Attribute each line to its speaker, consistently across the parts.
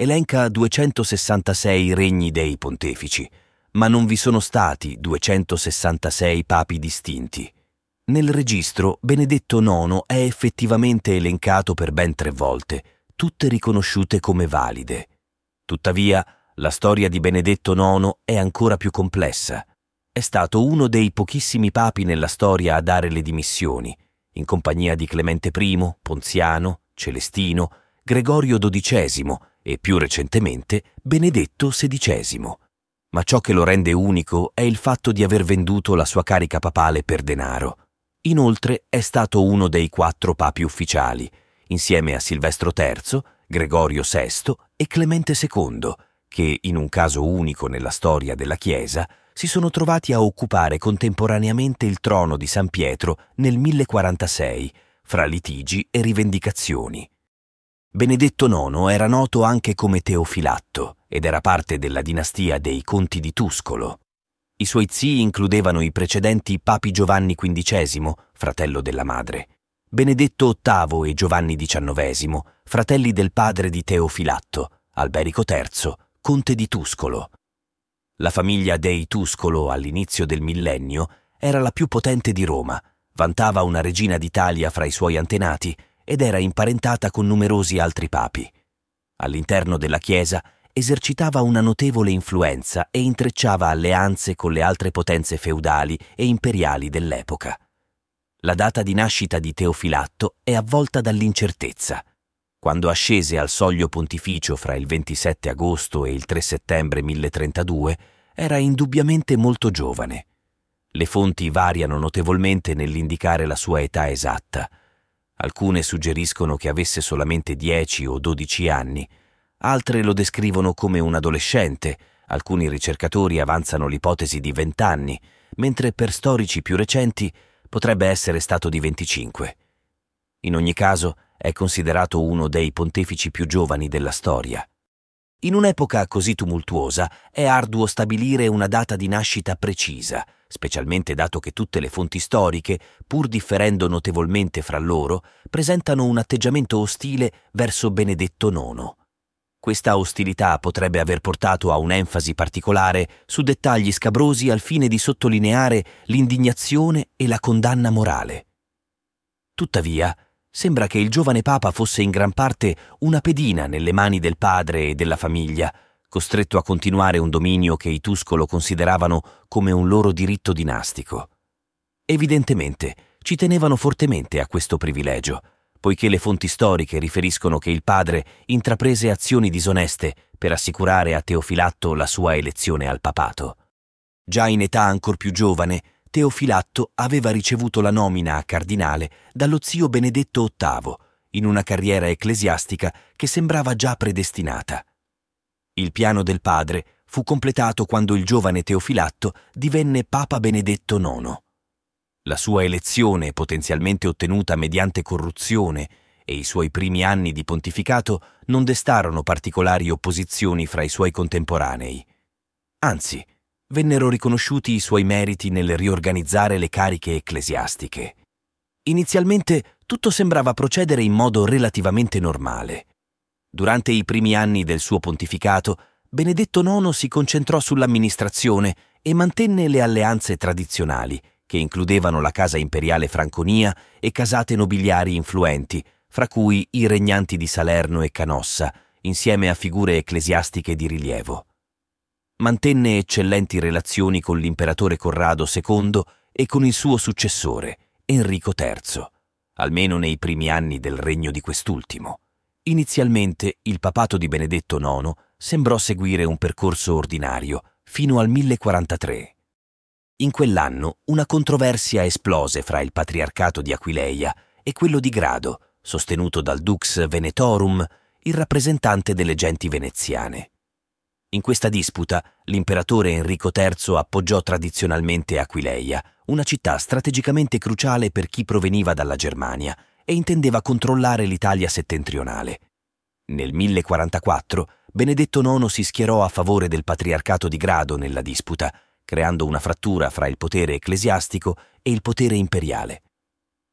Speaker 1: elenca 266 regni dei pontefici, ma non vi sono stati 266 papi distinti. Nel registro Benedetto IX è effettivamente elencato per ben tre volte, tutte riconosciute come valide. Tuttavia, la storia di Benedetto IX è ancora più complessa. È stato uno dei pochissimi papi nella storia a dare le dimissioni, in compagnia di Clemente I, Ponziano, Celestino, Gregorio XII e più recentemente Benedetto XVI. Ma ciò che lo rende unico è il fatto di aver venduto la sua carica papale per denaro. Inoltre è stato uno dei quattro papi ufficiali, insieme a Silvestro III, Gregorio VI e Clemente II, che, in un caso unico nella storia della Chiesa, si sono trovati a occupare contemporaneamente il trono di San Pietro nel 1046, fra litigi e rivendicazioni. Benedetto IX era noto anche come Teofilatto ed era parte della dinastia dei Conti di Tuscolo. I suoi zii includevano i precedenti Papi Giovanni XV, fratello della madre, Benedetto VIII e Giovanni XIX, fratelli del padre di Teofilatto, Alberico III, conte di Tuscolo. La famiglia dei Tuscolo all'inizio del millennio era la più potente di Roma, vantava una regina d'Italia fra i suoi antenati ed era imparentata con numerosi altri papi. All'interno della Chiesa esercitava una notevole influenza e intrecciava alleanze con le altre potenze feudali e imperiali dell'epoca. La data di nascita di Teofilatto è avvolta dall'incertezza. Quando ascese al soglio pontificio fra il 27 agosto e il 3 settembre 1032, era indubbiamente molto giovane. Le fonti variano notevolmente nell'indicare la sua età esatta. Alcune suggeriscono che avesse solamente 10 o 12 anni, altre lo descrivono come un adolescente, alcuni ricercatori avanzano l'ipotesi di 20 anni, mentre per storici più recenti potrebbe essere stato di 25. In ogni caso è considerato uno dei pontefici più giovani della storia. In un'epoca così tumultuosa è arduo stabilire una data di nascita precisa, specialmente dato che tutte le fonti storiche, pur differendo notevolmente fra loro, presentano un atteggiamento ostile verso Benedetto IX. Questa ostilità potrebbe aver portato a un'enfasi particolare su dettagli scabrosi al fine di sottolineare l'indignazione e la condanna morale. Tuttavia, sembra che il giovane Papa fosse in gran parte una pedina nelle mani del padre e della famiglia, costretto a continuare un dominio che i Tuscolo consideravano come un loro diritto dinastico. Evidentemente ci tenevano fortemente a questo privilegio, poiché le fonti storiche riferiscono che il padre intraprese azioni disoneste per assicurare a Teofilatto la sua elezione al papato. Già in età ancor più giovane, Teofilatto aveva ricevuto la nomina a cardinale dallo zio Benedetto VIII, in una carriera ecclesiastica che sembrava già predestinata. Il piano del padre fu completato quando il giovane Teofilatto divenne Papa Benedetto IX. La sua elezione, potenzialmente ottenuta mediante corruzione, e i suoi primi anni di pontificato non destarono particolari opposizioni fra i suoi contemporanei. Anzi, vennero riconosciuti i suoi meriti nel riorganizzare le cariche ecclesiastiche. Inizialmente tutto sembrava procedere in modo relativamente normale. Durante i primi anni del suo pontificato, Benedetto IX si concentrò sull'amministrazione e mantenne le alleanze tradizionali, che includevano la casa imperiale Franconia e casate nobiliari influenti, fra cui i regnanti di Salerno e Canossa, insieme a figure ecclesiastiche di rilievo. Mantenne eccellenti relazioni con l'imperatore Corrado II e con il suo successore, Enrico III, almeno nei primi anni del regno di quest'ultimo. Inizialmente il papato di Benedetto IX sembrò seguire un percorso ordinario fino al 1043. In quell'anno una controversia esplose fra il patriarcato di Aquileia e quello di Grado, sostenuto dal Dux Venetorum, il rappresentante delle genti veneziane. In questa disputa l'imperatore Enrico III appoggiò tradizionalmente Aquileia, una città strategicamente cruciale per chi proveniva dalla Germania e intendeva controllare l'Italia settentrionale. Nel 1044 Benedetto IX si schierò a favore del patriarcato di Grado nella disputa, creando una frattura fra il potere ecclesiastico e il potere imperiale.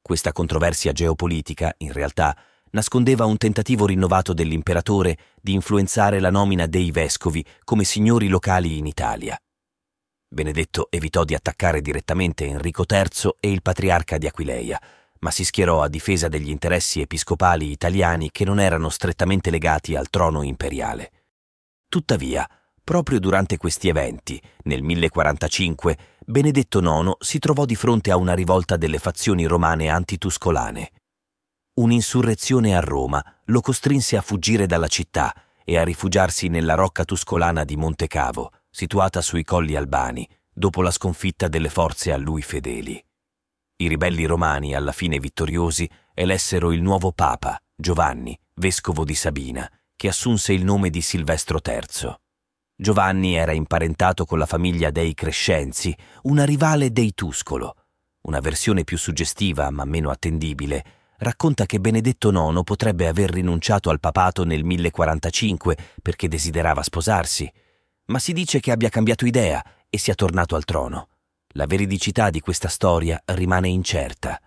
Speaker 1: Questa controversia geopolitica, in realtà, nascondeva un tentativo rinnovato dell'imperatore di influenzare la nomina dei vescovi come signori locali in Italia. Benedetto evitò di attaccare direttamente Enrico III e il patriarca di Aquileia, ma si schierò a difesa degli interessi episcopali italiani che non erano strettamente legati al trono imperiale. Tuttavia, Proprio durante questi eventi, nel 1045, Benedetto IX si trovò di fronte a una rivolta delle fazioni romane antituscolane. Un'insurrezione a Roma lo costrinse a fuggire dalla città e a rifugiarsi nella rocca tuscolana di Monte Cavo, situata sui colli albani, dopo la sconfitta delle forze a lui fedeli. I ribelli romani, alla fine vittoriosi, elessero il nuovo papa, Giovanni, vescovo di Sabina, che assunse il nome di Silvestro III. Giovanni era imparentato con la famiglia dei Crescenzi, una rivale dei Tuscolo. Una versione più suggestiva, ma meno attendibile, racconta che Benedetto IX potrebbe aver rinunciato al papato nel 1045 perché desiderava sposarsi, ma si dice che abbia cambiato idea e sia tornato al trono. La veridicità di questa storia rimane incerta.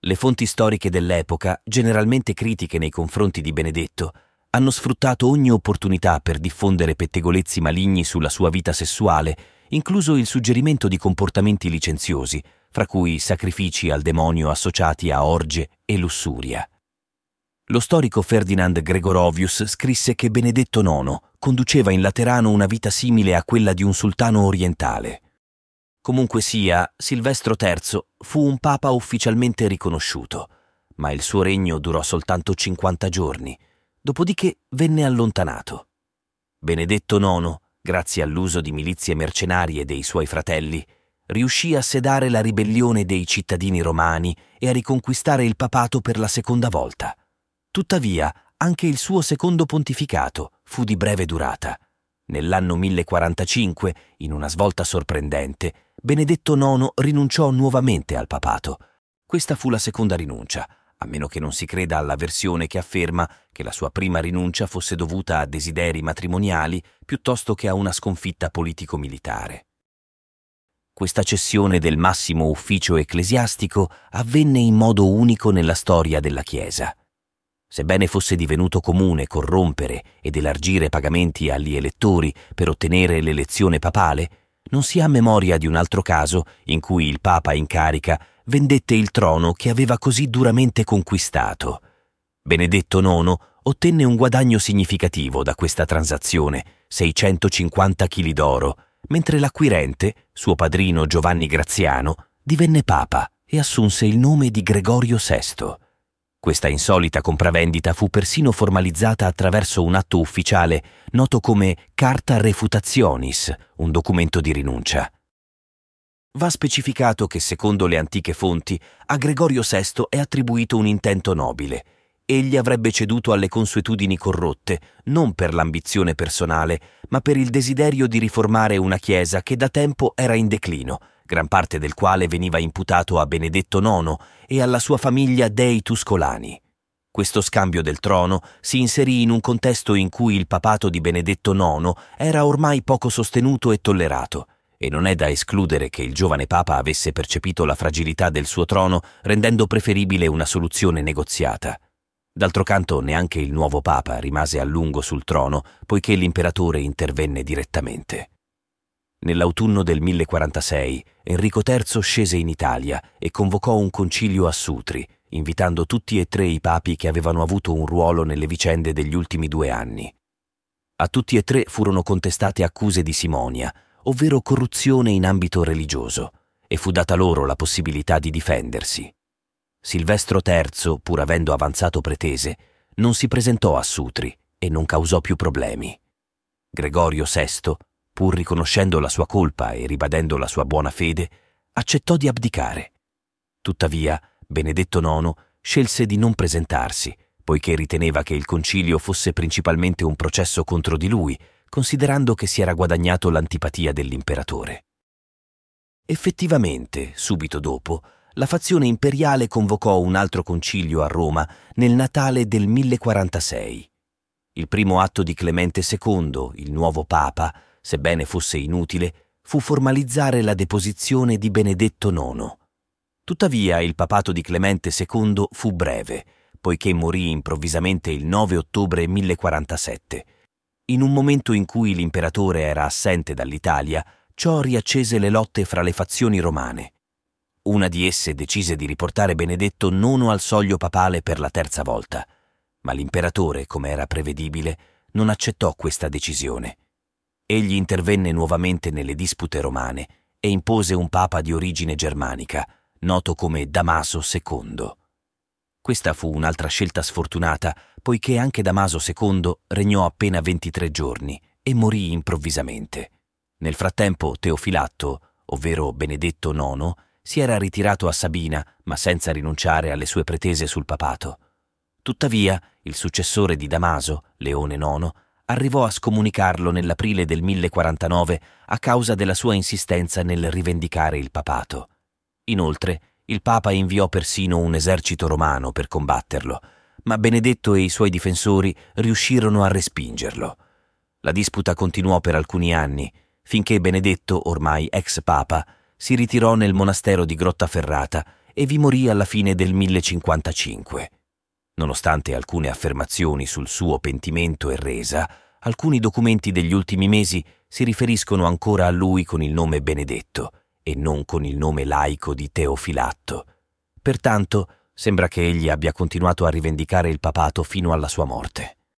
Speaker 1: Le fonti storiche dell'epoca, generalmente critiche nei confronti di Benedetto, hanno sfruttato ogni opportunità per diffondere pettegolezzi maligni sulla sua vita sessuale, incluso il suggerimento di comportamenti licenziosi, fra cui sacrifici al demonio associati a orge e lussuria. Lo storico Ferdinand Gregorovius scrisse che Benedetto IX conduceva in Laterano una vita simile a quella di un sultano orientale. Comunque sia, Silvestro III fu un papa ufficialmente riconosciuto, ma il suo regno durò soltanto 50 giorni, dopodiché venne allontanato. Benedetto IX, grazie all'uso di milizie mercenarie dei suoi fratelli, riuscì a sedare la ribellione dei cittadini romani e a riconquistare il papato per la seconda volta. Tuttavia, anche il suo secondo pontificato fu di breve durata. Nell'anno 1045, in una svolta sorprendente, Benedetto IX rinunciò nuovamente al papato. Questa fu la seconda rinuncia, a meno che non si creda alla versione che afferma che la sua prima rinuncia fosse dovuta a desideri matrimoniali piuttosto che a una sconfitta politico-militare. Questa cessione del massimo ufficio ecclesiastico avvenne in modo unico nella storia della Chiesa. Sebbene fosse divenuto comune corrompere ed elargire pagamenti agli elettori per ottenere l'elezione papale, non si ha memoria di un altro caso in cui il Papa in carica vendette il trono che aveva così duramente conquistato. Benedetto IX ottenne un guadagno significativo da questa transazione, 650 kg d'oro, mentre l'acquirente, suo padrino Giovanni Graziano, divenne papa e assunse il nome di Gregorio VI. Questa insolita compravendita fu persino formalizzata attraverso un atto ufficiale noto come Carta Refutationis, un documento di rinuncia. Va specificato che, secondo le antiche fonti, a Gregorio VI è attribuito un intento nobile. Egli avrebbe ceduto alle consuetudini corrotte, non per l'ambizione personale, ma per il desiderio di riformare una Chiesa che da tempo era in declino, gran parte del quale veniva imputato a Benedetto IX e alla sua famiglia dei Tuscolani. Questo scambio del trono si inserì in un contesto in cui il papato di Benedetto IX era ormai poco sostenuto e tollerato, e non è da escludere che il giovane Papa avesse percepito la fragilità del suo trono rendendo preferibile una soluzione negoziata. D'altro canto neanche il nuovo Papa rimase a lungo sul trono, poiché l'imperatore intervenne direttamente. Nell'autunno del 1046 Enrico III scese in Italia e convocò un concilio a Sutri, invitando tutti e tre i papi che avevano avuto un ruolo nelle vicende degli ultimi due anni. A tutti e tre furono contestate accuse di simonia, ovvero corruzione in ambito religioso, e fu data loro la possibilità di difendersi. Silvestro III, pur avendo avanzato pretese, non si presentò a Sutri e non causò più problemi. Gregorio VI, pur riconoscendo la sua colpa e ribadendo la sua buona fede, accettò di abdicare. Tuttavia, Benedetto IX scelse di non presentarsi, poiché riteneva che il concilio fosse principalmente un processo contro di lui, considerando che si era guadagnato l'antipatia dell'imperatore. Effettivamente, subito dopo, la fazione imperiale convocò un altro concilio a Roma nel Natale del 1046. Il primo atto di Clemente II, il nuovo Papa, sebbene fosse inutile, fu formalizzare la deposizione di Benedetto IX. Tuttavia il papato di Clemente II fu breve, poiché morì improvvisamente il 9 ottobre 1047. In un momento in cui l'imperatore era assente dall'Italia, ciò riaccese le lotte fra le fazioni romane. Una di esse decise di riportare Benedetto IX al soglio papale per la terza volta, ma l'imperatore, come era prevedibile, non accettò questa decisione. Egli intervenne nuovamente nelle dispute romane e impose un papa di origine germanica, noto come Damaso II. Questa fu un'altra scelta sfortunata, poiché anche Damaso II regnò appena 23 giorni e morì improvvisamente. Nel frattempo Teofilatto, ovvero Benedetto IX, si era ritirato a Sabina, ma senza rinunciare alle sue pretese sul papato. Tuttavia, il successore di Damaso, Leone IX, arrivò a scomunicarlo nell'aprile del 1049 a causa della sua insistenza nel rivendicare il papato. Inoltre, il Papa inviò persino un esercito romano per combatterlo, ma Benedetto e i suoi difensori riuscirono a respingerlo. La disputa continuò per alcuni anni, finché Benedetto, ormai ex Papa, si ritirò nel monastero di Grottaferrata e vi morì alla fine del 1055. Nonostante alcune affermazioni sul suo pentimento e resa, alcuni documenti degli ultimi mesi si riferiscono ancora a lui con il nome Benedetto e non con il nome laico di Teofilatto. Pertanto, sembra che egli abbia continuato a rivendicare il papato fino alla sua morte.